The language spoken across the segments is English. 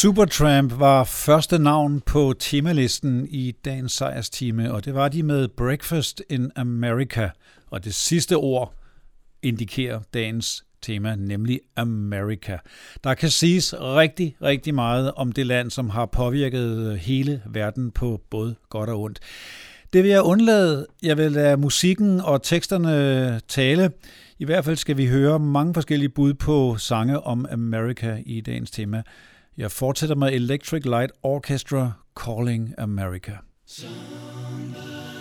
Supertramp var første navn på temalisten i dagens sejrstime, og det var de med Breakfast in America. Og det sidste ord indikerer dagens tema, nemlig Amerika. Der kan siges rigtig, rigtig meget om det land, som har påvirket hele verden på både godt og ondt. Det vil jeg undlade. Jeg vil lade musikken og teksterne tale. I hvert fald skal vi høre mange forskellige bud på sange om Amerika i dagens tema. Jeg fortsætter med Electric Light Orchestra Calling America. Somebody.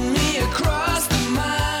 Promise the to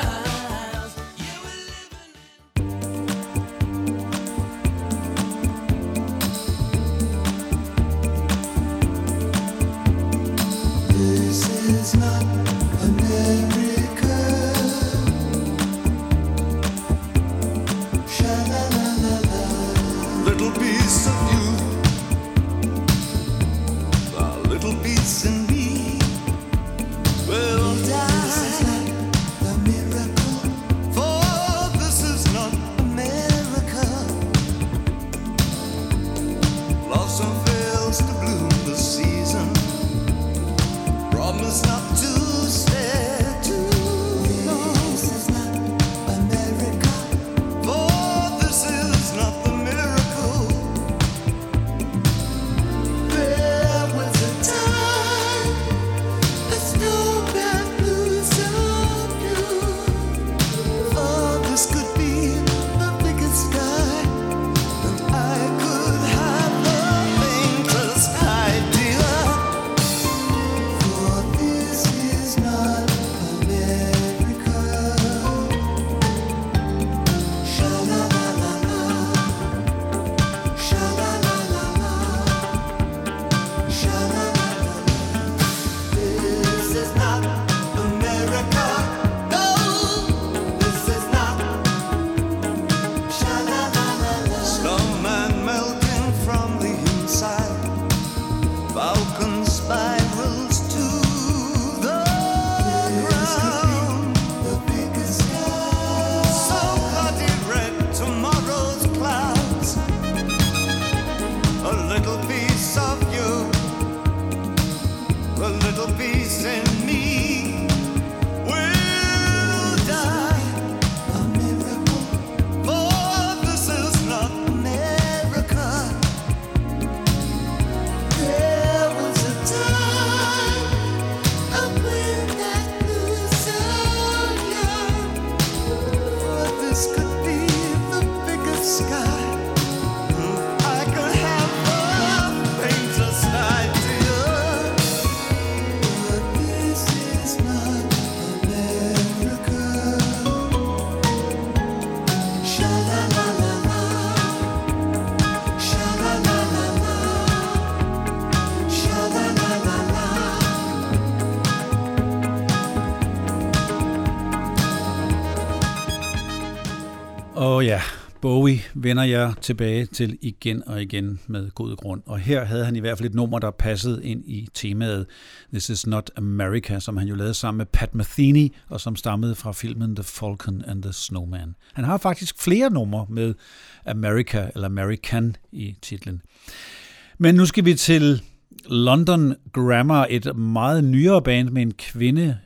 Bowie vender jeg tilbage til igen og igen med god grund. Og her havde han i hvert fald et nummer, der passede ind i temaet This Is Not America, som han jo lavede sammen med Pat Metheny, og som stammede fra filmen The Falcon and the Snowman. Han har faktisk flere numre med America eller American i titlen. Men nu skal vi til London Grammar, et meget nyere band med en kvinde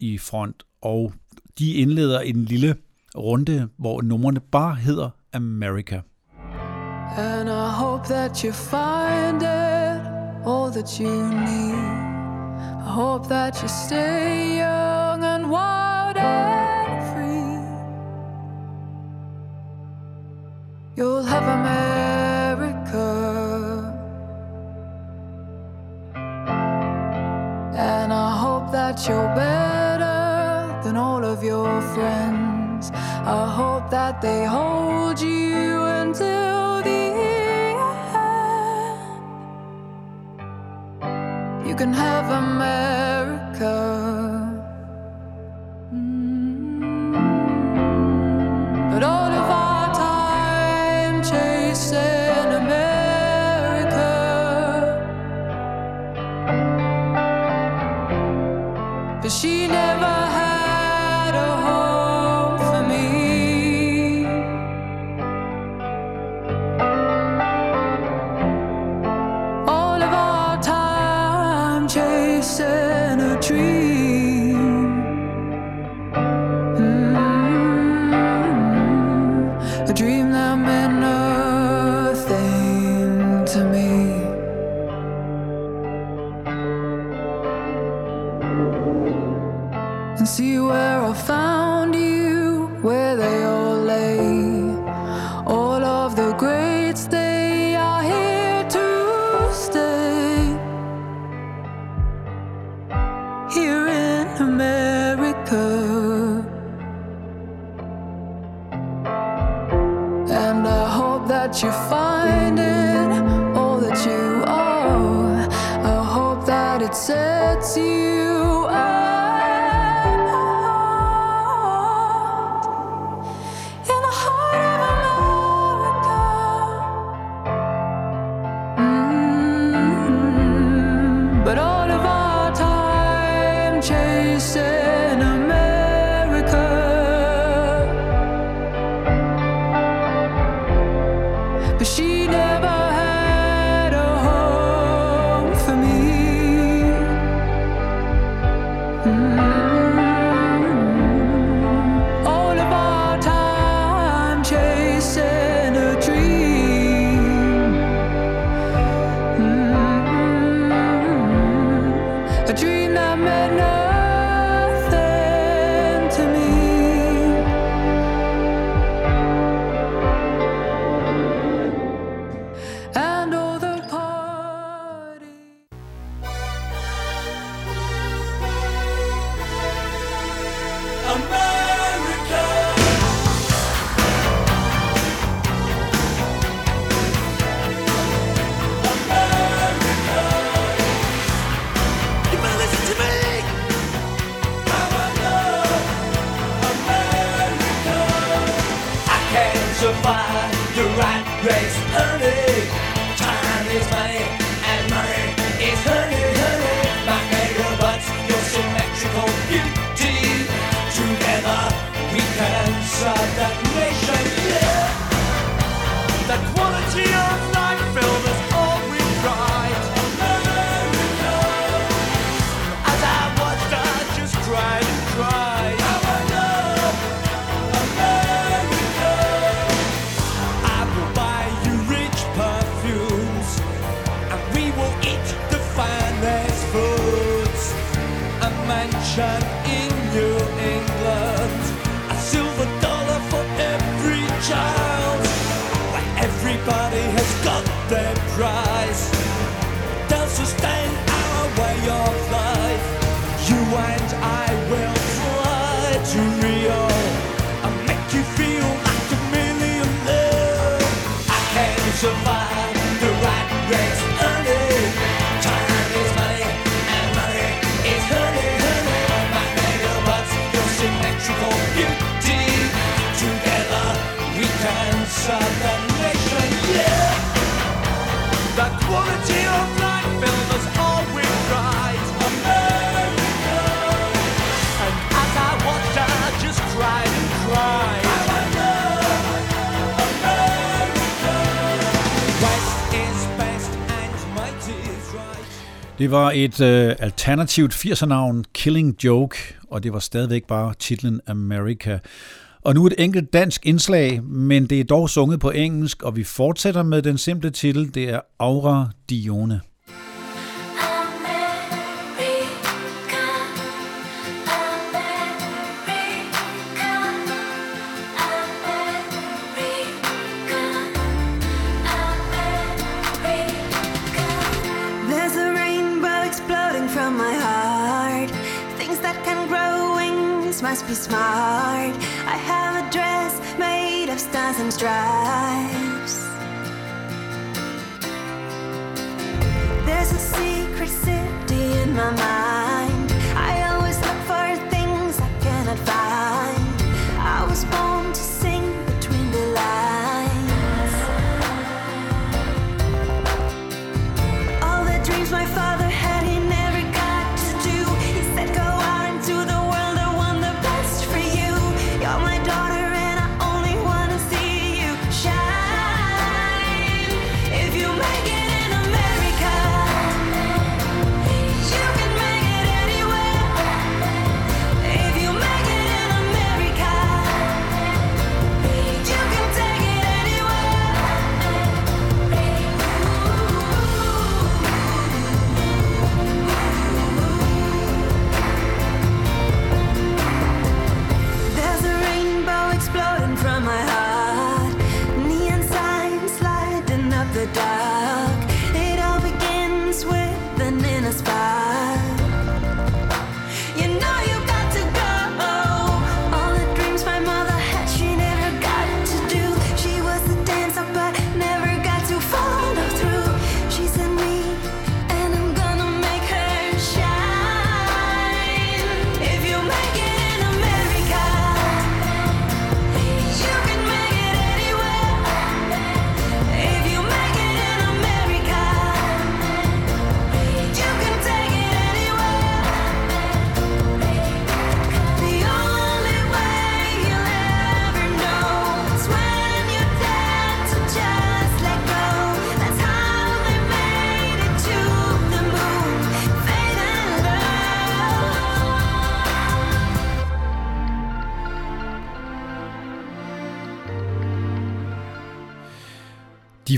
i front, og de indleder en lille runde, hvor numrene bare hedder America. And I hope that you find it all that you need. I hope that you stay young and wild and free. You'll have America. And I hope that you're better than all of your friends. I hope that they hold you until the end. You can have America. that price. Down so Det var et øh, alternativt 80'er-navn, Killing Joke, og det var stadigvæk bare titlen America. Og nu et enkelt dansk indslag, men det er dog sunget på engelsk, og vi fortsætter med den simple titel, det er Aura Dione. my mind.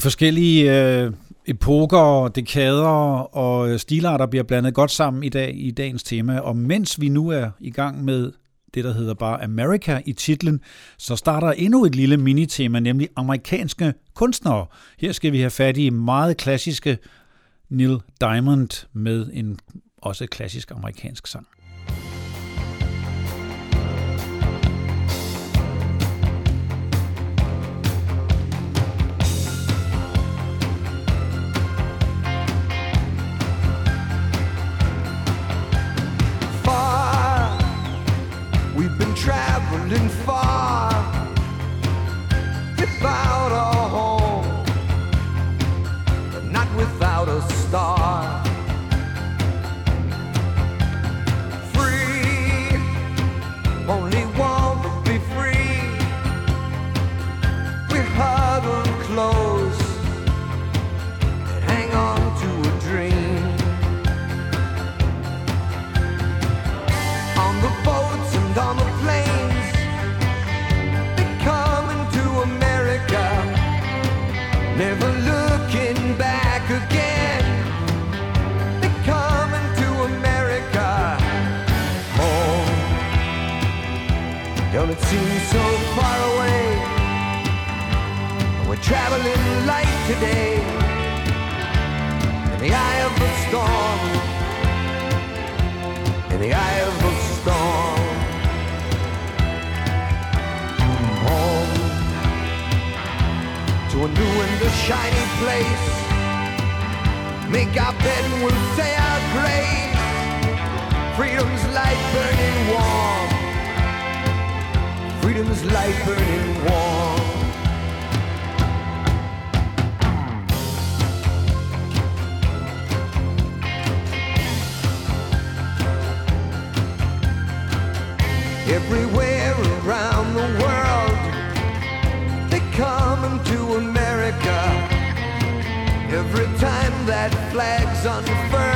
forskellige øh, epoker, dekader og øh, stilarter bliver blandet godt sammen i dag i dagens tema. Og mens vi nu er i gang med det, der hedder bare America i titlen, så starter endnu et lille minitema, nemlig amerikanske kunstnere. Her skal vi have fat i meget klassiske Neil Diamond med en også klassisk amerikansk sang. Today in the eye of the storm. In the eye of the storm. Home to a new and a shiny place. Make our bed and we'll say our grace. Freedom's light burning warm. Freedom's light burning warm. Everywhere around the world, they come into America. Every time that flag's unfurled,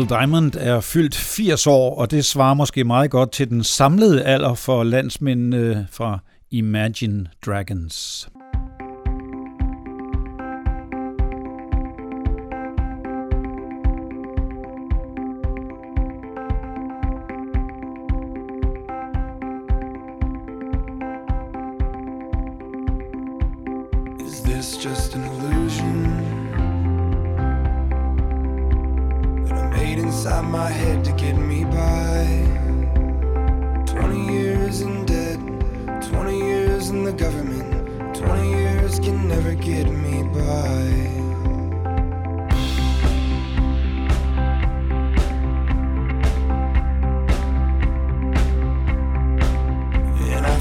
Neil Diamond er fyldt 80 år, og det svarer måske meget godt til den samlede alder for landsmændene fra Imagine Dragons. Inside my head to get me by? 20 years in debt, 20 years in the government, 20 years can never get me by. And I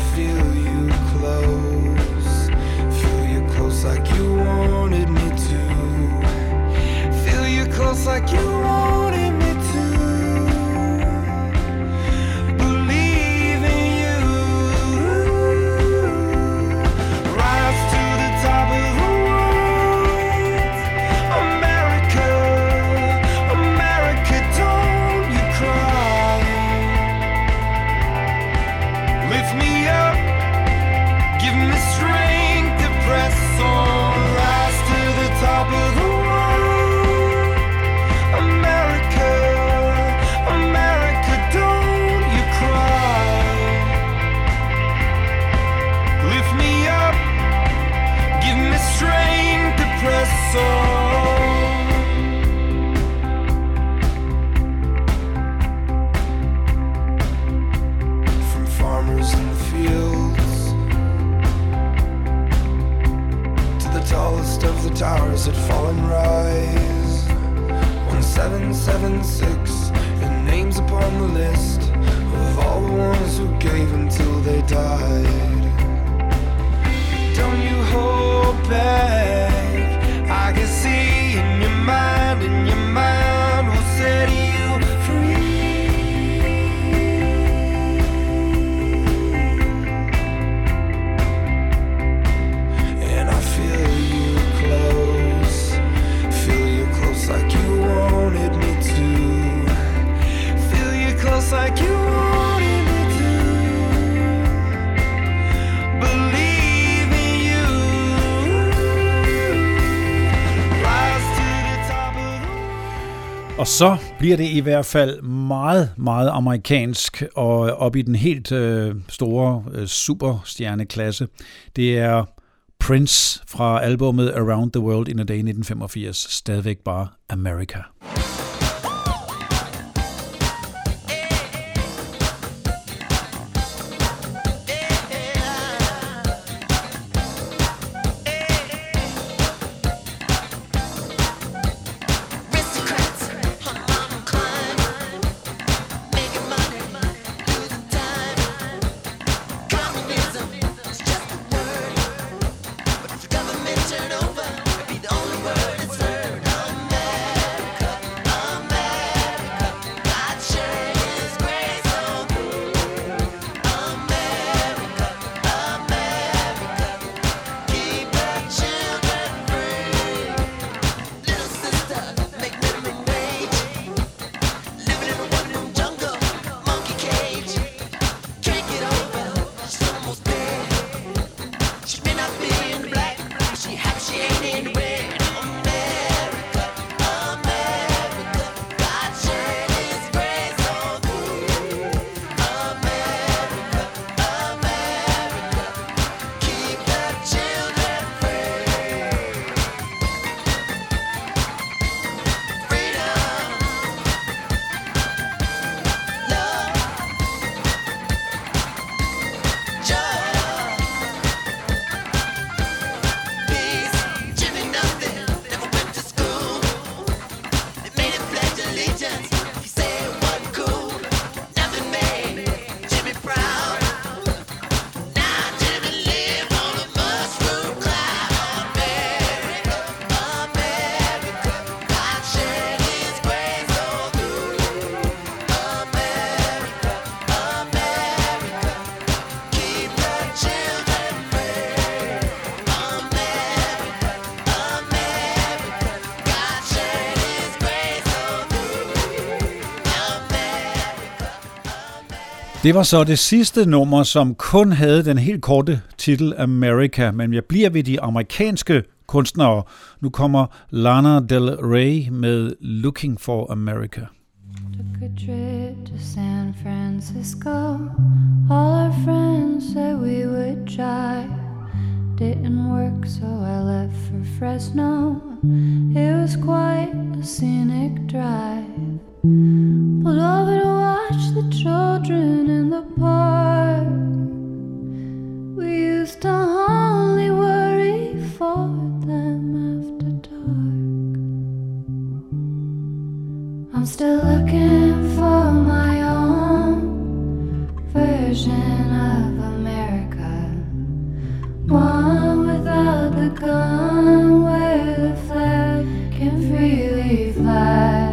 bliver det i hvert fald meget, meget amerikansk og op i den helt øh, store øh, superstjerneklasse. Det er Prince fra albumet Around the World in a Day 1985, stadigvæk bare America. Det var så det sidste nummer, som kun havde den helt korte titel America, men jeg bliver ved de amerikanske kunstnere. Nu kommer Lana Del Rey med Looking for America. Took a trip to San Francisco. All our friends said we would try Didn't work, so I left for Fresno. It was quite a scenic drive. Pulled over to watch the children in the park. We used to only worry for them after dark. I'm still looking for my own version of America. One without the gun, where the flag can freely fly.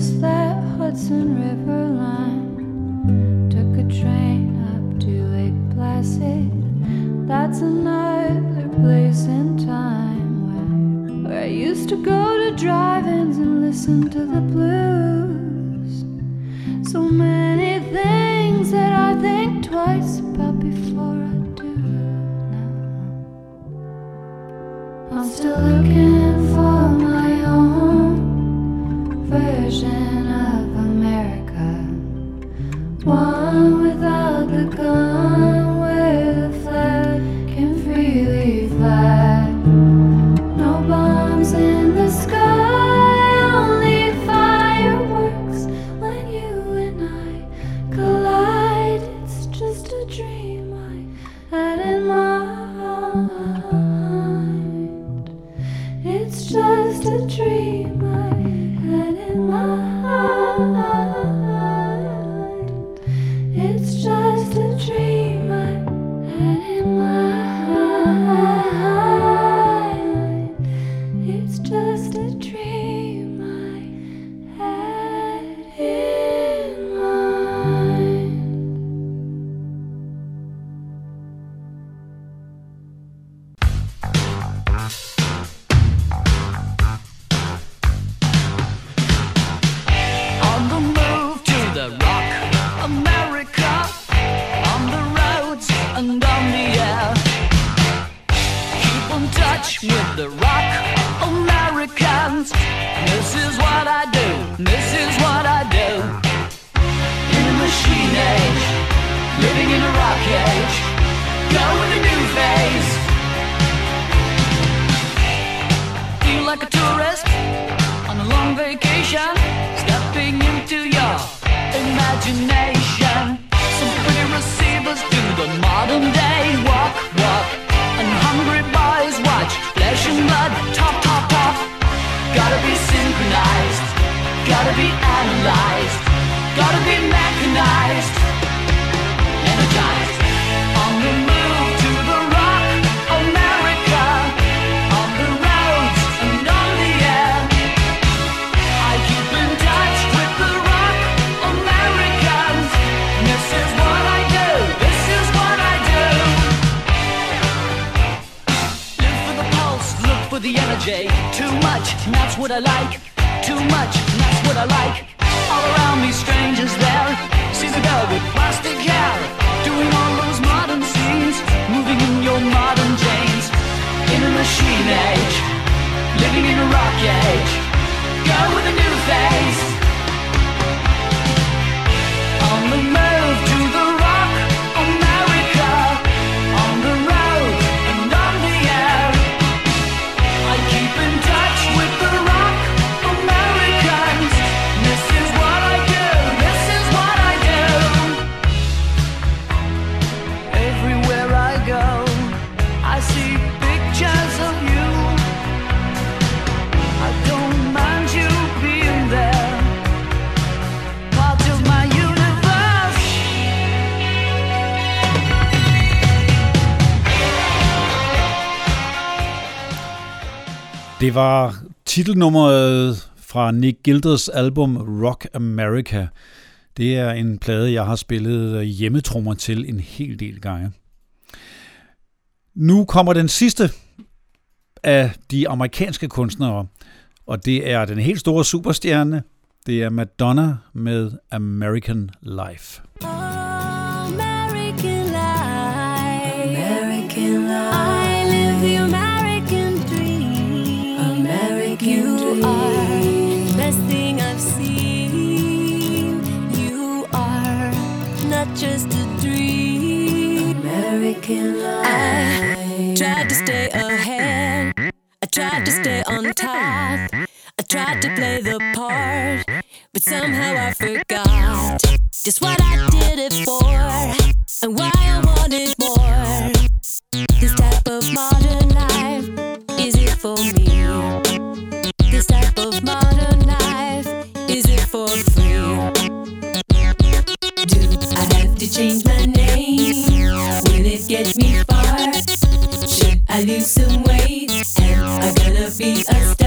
That Hudson River line. Took a train up to Lake Placid. That's another place in time where, where I used to go to drive-ins and listen to the blues. So many things that I think twice about before I do now. I'm still looking for age. Go with a new phase. Feel like a tourist on a long vacation, stepping into your imagination. Some pretty receivers do the modern day walk, walk, and hungry boys watch flesh and blood, top, top, top. Gotta be synchronized, gotta be analyzed, gotta be mechanized, the move to the rock, America. On the roads and on the air. I keep in touch with the rock Americans. This is what I do. This is what I do. Live for the pulse, look for the energy. Too much, that's what I like. Too much, that's what I like. All around me, strangers there. See the girl with plastic hair, machine age, living in a rock age. Go with a new phase. On the move Det var titelnummeret fra Nick Gilders album Rock America. Det er en plade, jeg har spillet øh, hjemmetrummer til en hel del gange. Nu kommer den sidste af de amerikanske kunstnere, og det er den helt store superstjerne. Det er Madonna med American Life. Life. I tried to stay ahead. I tried to stay on top. I tried to play the part, but somehow I forgot just what I did it for and why I wanted more. This type of modern life, is it for me? This type of modern life, is it for free? Do I have to change me far? Should I lose some weight? Am I gonna be a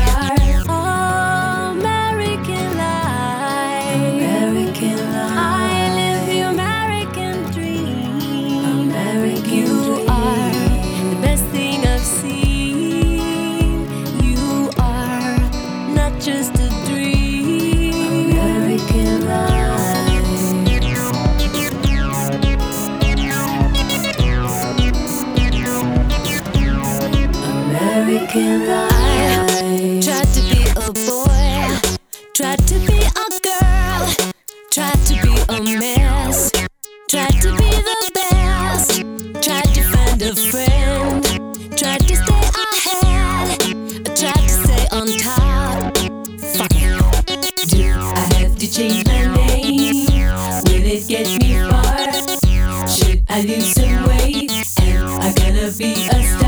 tried to be a mess, tried to be the best, tried to find a friend, tried to stay ahead, tried to stay on top. Fuck it. Do I have to change my name? Will it get me far? Should I lose some weight? Am I gonna be a star?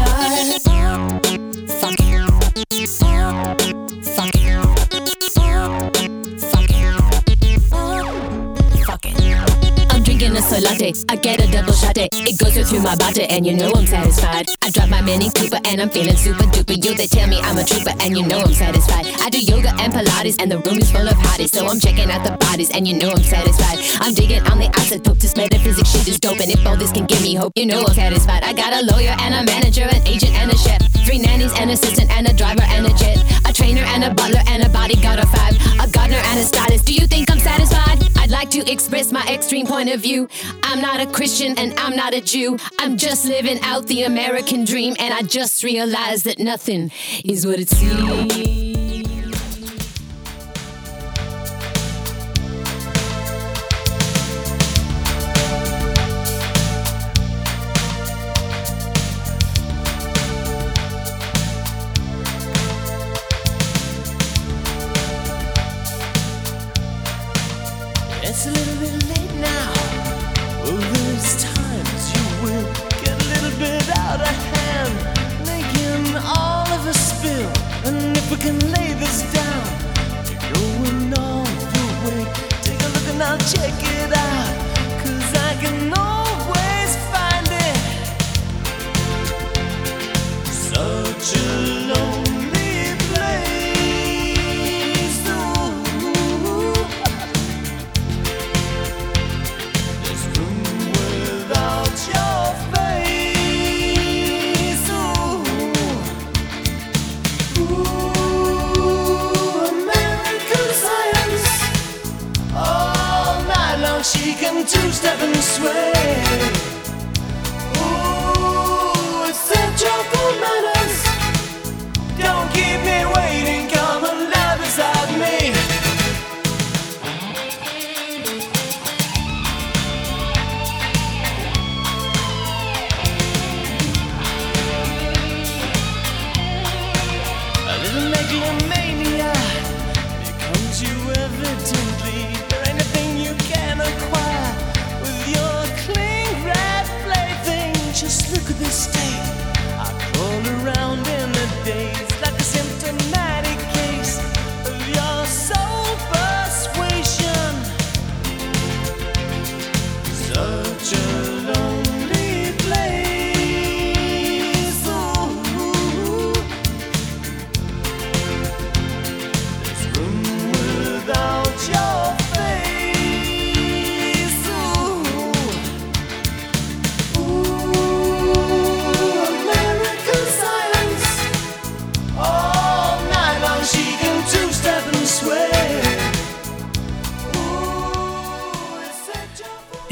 I get a double shot. It It goes through my body, and you know I'm satisfied. I drive my Mini Cooper, and I'm feeling super duper. You they tell me I'm a trooper, and you know I'm satisfied. I do yoga and Pilates, and the room is full of hotties, so I'm checking out the bodies, and you know I'm satisfied. I'm digging on the isotope. This metaphysics shit is dope, and if all this can give me hope, you know I'm satisfied. I got a lawyer and a manager, an agent and a chef, three nannies, and an assistant, and a driver and a jet, a trainer and a butler and a bodyguard of five, a gardener and a stylist. Do you think I'm satisfied? I'd like to express my extreme point of view. I'm not a Christian and I'm not a Jew. I'm just living out the American dream, and I just realized that nothing is what it seems.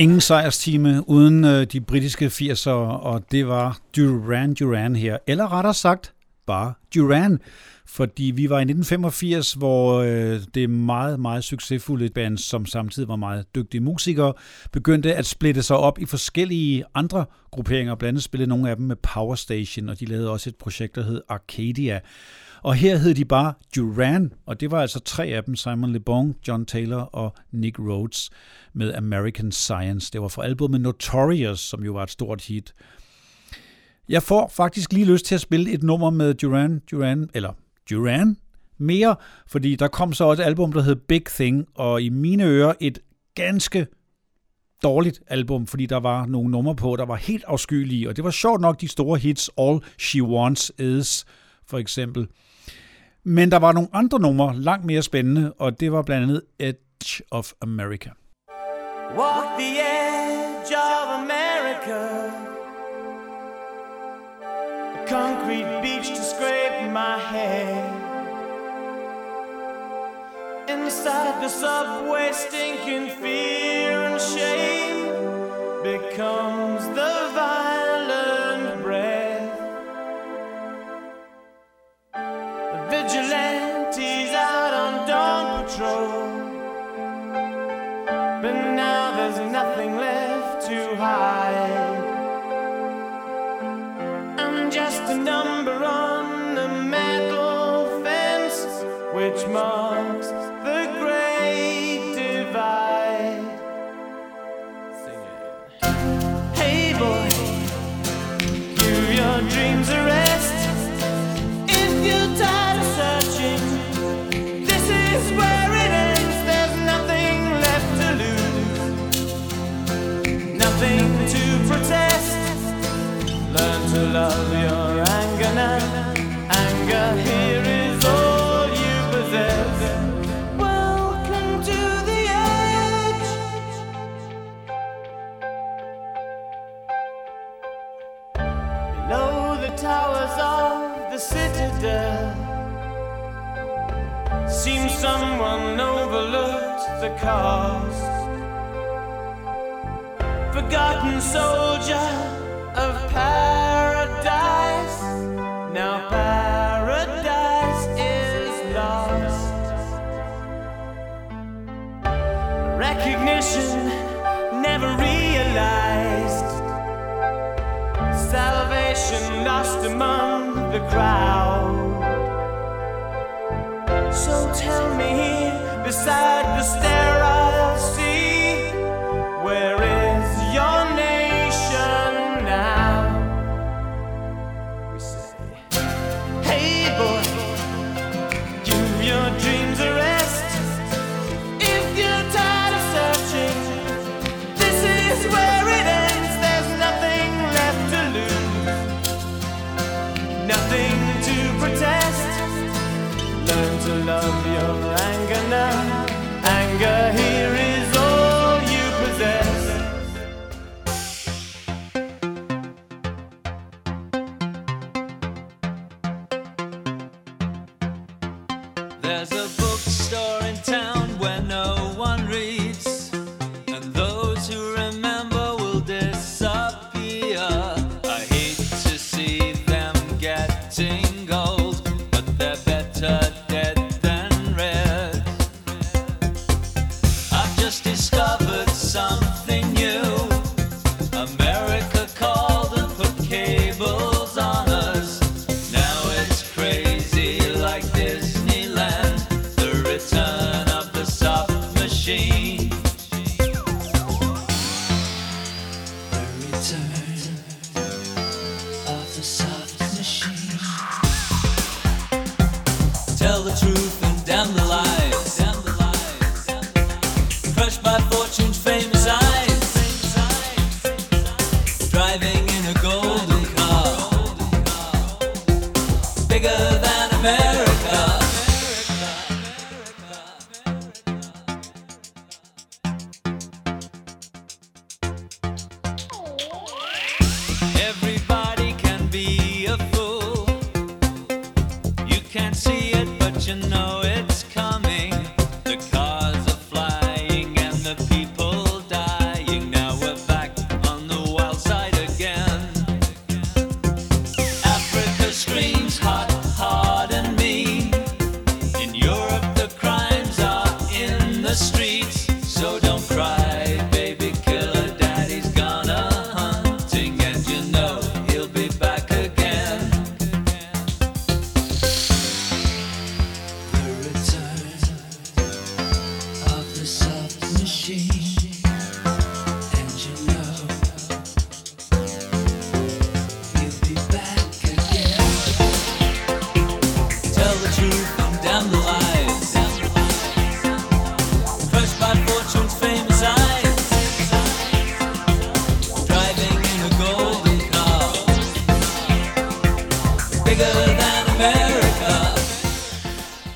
Ingen sejrstime uden øh, de britiske 80'ere, og det var Duran Duran her. Eller rettere sagt, bare Duran. Fordi vi var i 1985, hvor øh, det meget, meget succesfulde band, som samtidig var meget dygtige musikere, begyndte at splitte sig op i forskellige andre grupperinger. Blandt andet spillede nogle af dem med Power Station, og de lavede også et projekt, der hed Arcadia. Og her hed de bare Duran, og det var altså tre af dem, Simon Le Bon, John Taylor og Nick Rhodes med American Science. Det var fra albumet Notorious, som jo var et stort hit. Jeg får faktisk lige lyst til at spille et nummer med Duran, Duran, eller Duran mere, fordi der kom så også et album, der hed Big Thing, og i mine ører et ganske dårligt album, fordi der var nogle numre på, der var helt afskyelige, og det var sjovt nok de store hits, All She Wants Is, for eksempel. Men der var nogle andre numre, langt mere spændende, og det var blandt andet Edge of America. Walk the edge of America. A concrete beach to scrape my head. Inside the subway, stinking fear and shame becomes cost. Forgotten soldier of paradise. Now paradise is lost. Recognition never realized. Salvation lost among the crowd. So tell me, beside the sterile getting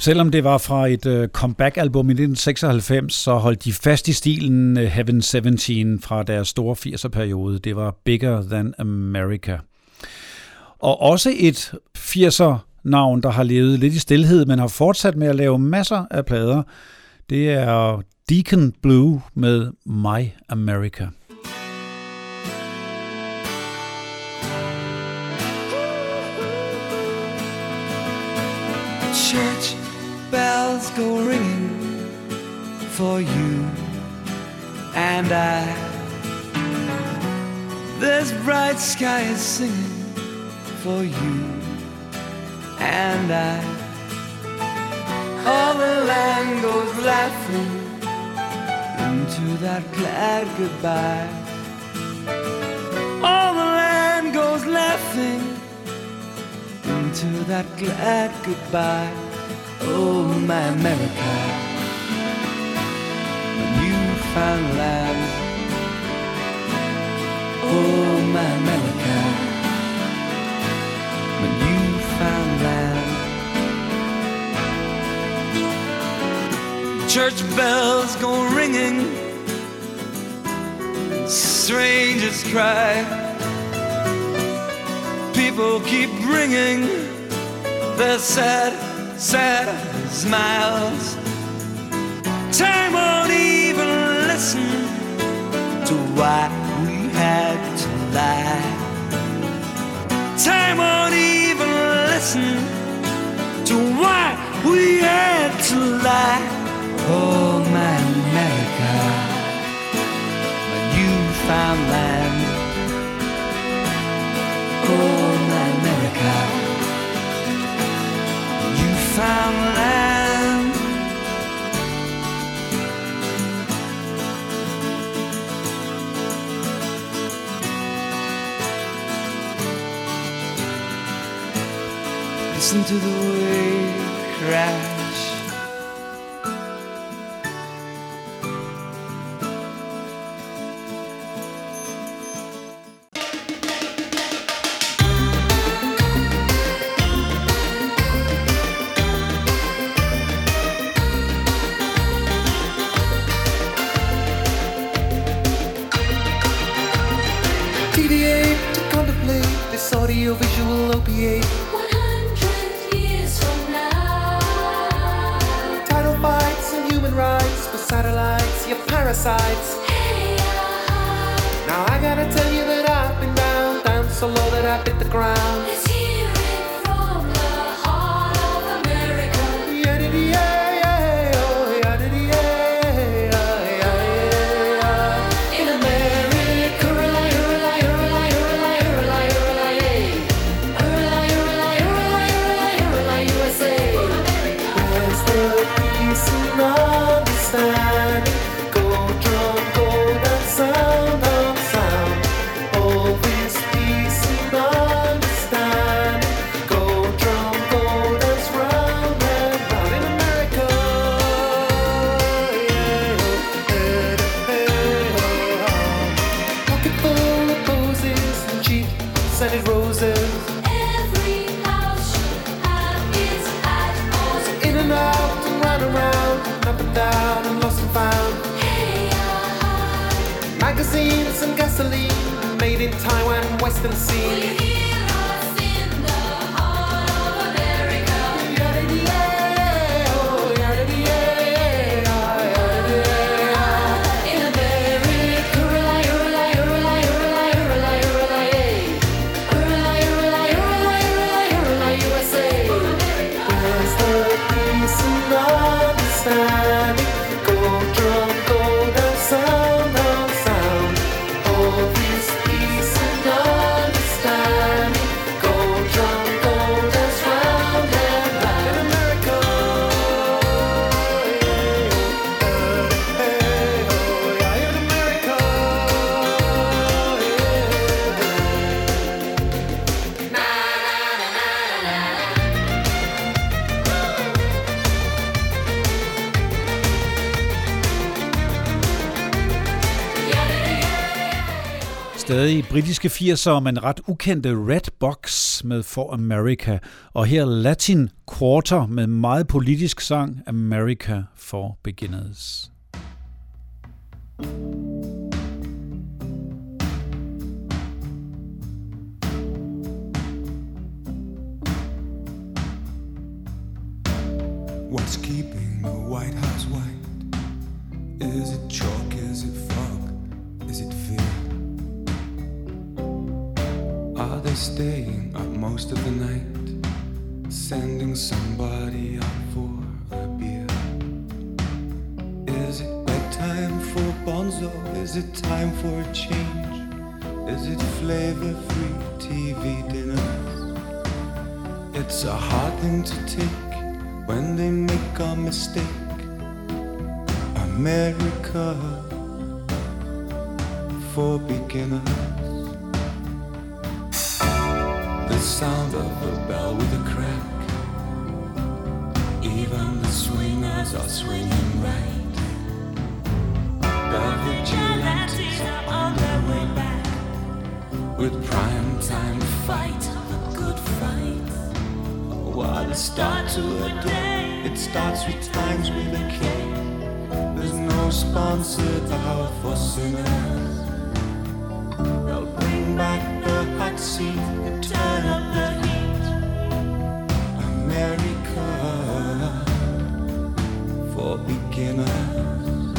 Selvom det var fra et øh, comeback-album i 1996, så holdt de fast i stilen øh, Heaven 17 fra deres store 80'er-periode. Det var Bigger Than America. Og også et 80'er-navn, der har levet lidt i stillhed, men har fortsat med at lave masser af plader. Det er Deacon Blue med My America. Bells go ringing for you and I. This bright sky is singing for you and I. All the land goes laughing into that glad goodbye. All the land goes laughing into that glad goodbye. Oh, my America, you found land. Oh, my America, found land. Church bells go ringing, strangers cry. People keep bringing their sad, sad smiles. Time won't even listen to why we had to lie. Time won't even listen to why we had to lie. Oh, my America, when you found land. Listen to the wave crash. Deviate britiske 80'er, men ret ukendte Red Box med For America, og her Latin Quarter med meget politisk sang America for Beginners. What's keeping the White House white? Is it chalk? Staying up most of the night? Sending somebody out for a beer? Is it bedtime for Bonzo? Is it time for a change? Is it flavor free TV dinners? It's a hard thing to take when they make a mistake. America for beginners. The sound of a bell with a crack. Even the swingers are swinging right. The vigilantes are on their way back with prime time fight, a good fight. Oh, what a start to a day. It starts with times with a K. There's no sponsored hour for sinners. That's America for beginners.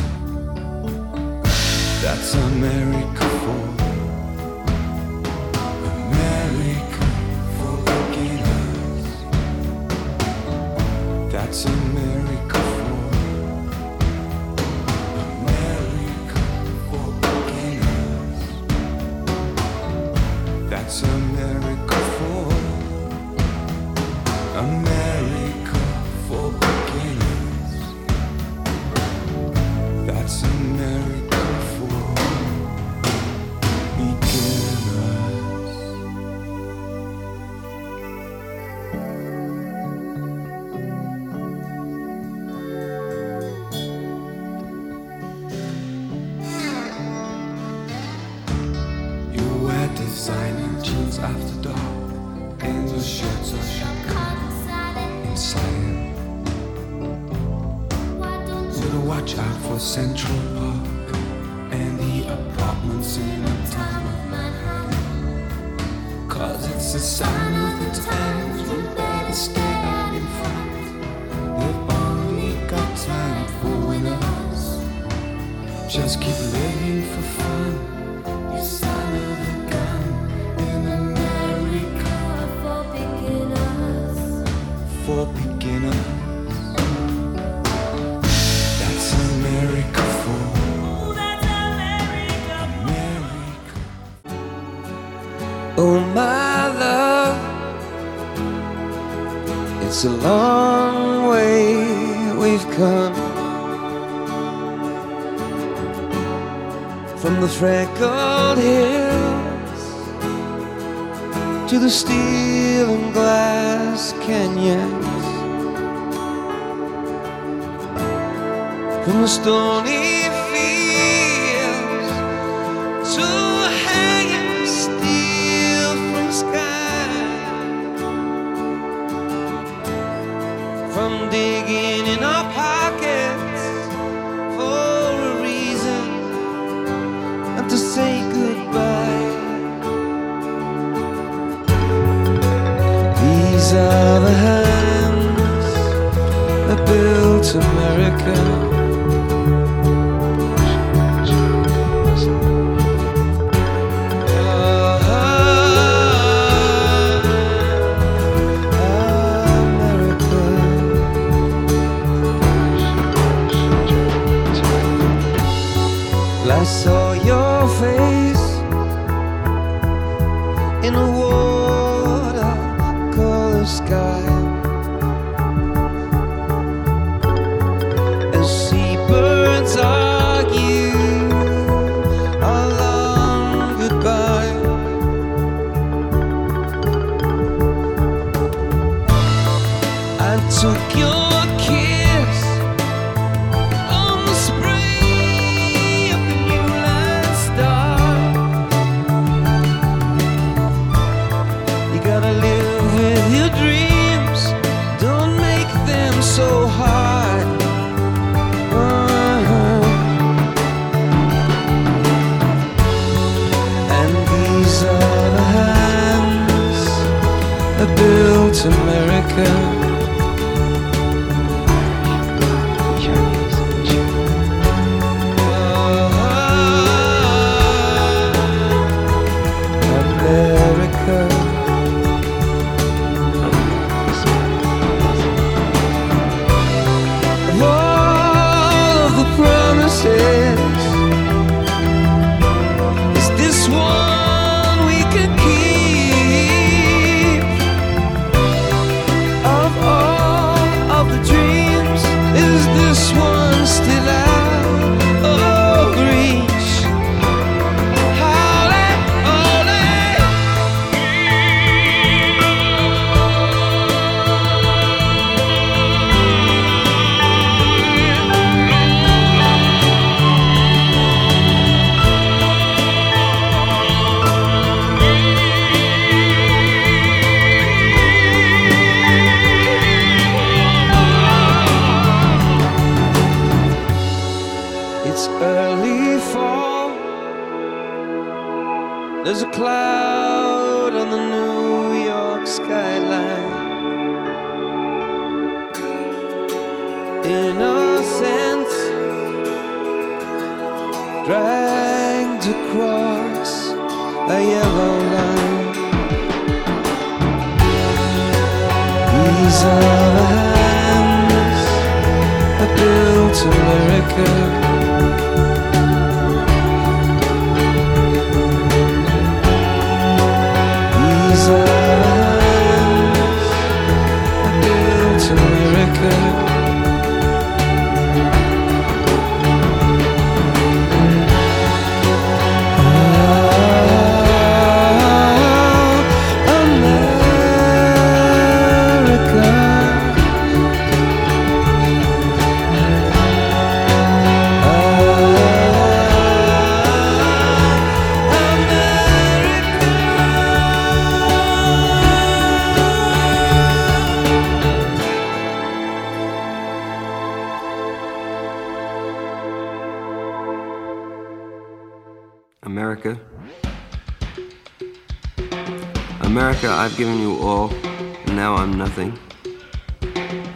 That's America the steel and glass canyons, from the stony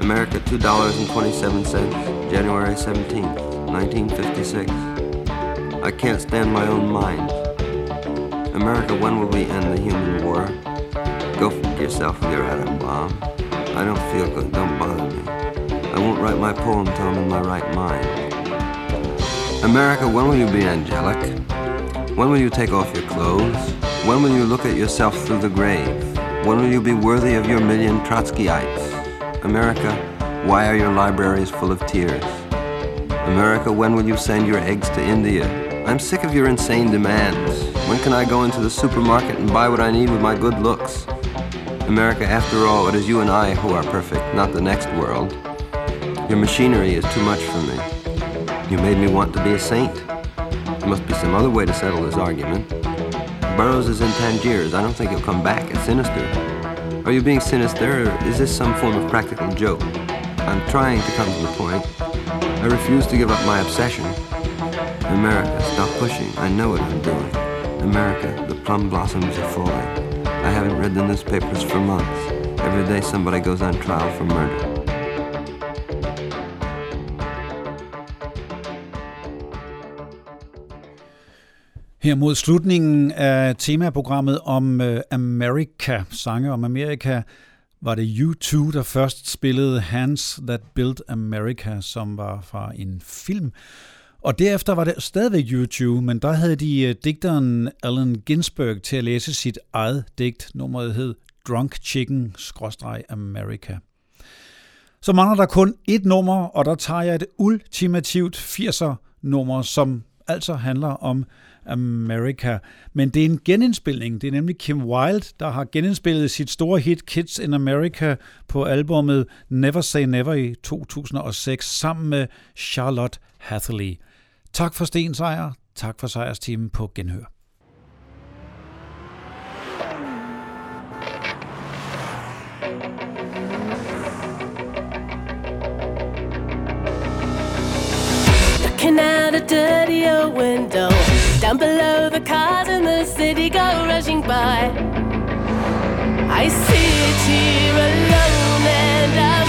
America, $2.27, January 17th, 1956. I can't stand my own mind. America, when will we end the human war? Go fuck yourself with your atom bomb. I don't feel good, don't bother me. I won't write my poem till I'm in my right mind. America, when will you be angelic? When will you take off your clothes? When will you look at yourself through the grave? When will you be worthy of your million Trotskyites? America, why are your libraries full of tears? America, when will you send your eggs to India? I'm sick of your insane demands. When can I go into the supermarket and buy what I need with my good looks? America, after all, it is you and I who are perfect, not the next world. Your machinery is too much for me. You made me want to be a saint. There must be some other way to settle this argument. Burroughs is in Tangiers. I don't think he'll come back. It's sinister. Are you being sinister, or is this some form of practical joke? I'm trying to come to the point. I refuse to give up my obsession. America, stop pushing. I know what I'm doing. America, the plum blossoms are falling. I haven't read the newspapers for months. Every day somebody goes on trial for murder. Her mod slutningen af temaprogrammet om uh, America, sange om Amerika, var det U2, der først spillede Hands That Built America, som var fra en film. Og derefter var det stadigvæk U2, men der havde de øh, digteren Allen Ginsberg til at læse sit eget digt. Nummeret hed Drunk Chicken America. Så mangler der kun et nummer, og der tager jeg et ultimativt 80'er nummer, som altså handler om America. Men det er en genindspilning. Det er nemlig Kim Wilde, der har genindspillet sit store hit Kids in America på albummet Never Say Never i 2006 sammen med Charlotte Hathaway. Tak for Sten Sejr. Tak for sejrsteamen på Genhør. Old window. Down below, the cars in the city go rushing by. I I sit here alone and I'm